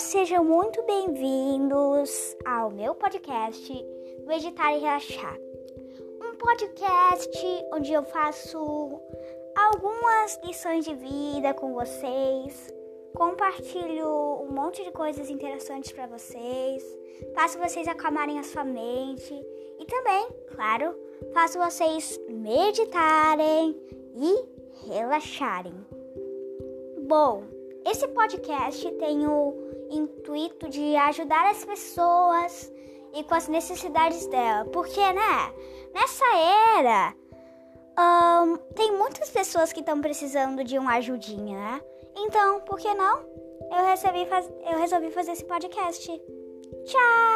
sejam muito bem-vindos ao meu podcast Meditar e Relaxar. Um podcast onde eu faço algumas lições de vida com vocês, compartilho um monte de coisas interessantes para vocês, faço vocês acalmarem a sua mente e também, claro, faço vocês meditarem e relaxarem. Bom, esse podcast tem o intuito de ajudar as pessoas e com as necessidades dela, porque, né? Nessa era, um, tem muitas pessoas que estão precisando de uma ajudinha, né? Então, por que não? Eu, recebi faz... Eu resolvi fazer esse podcast. Tchau!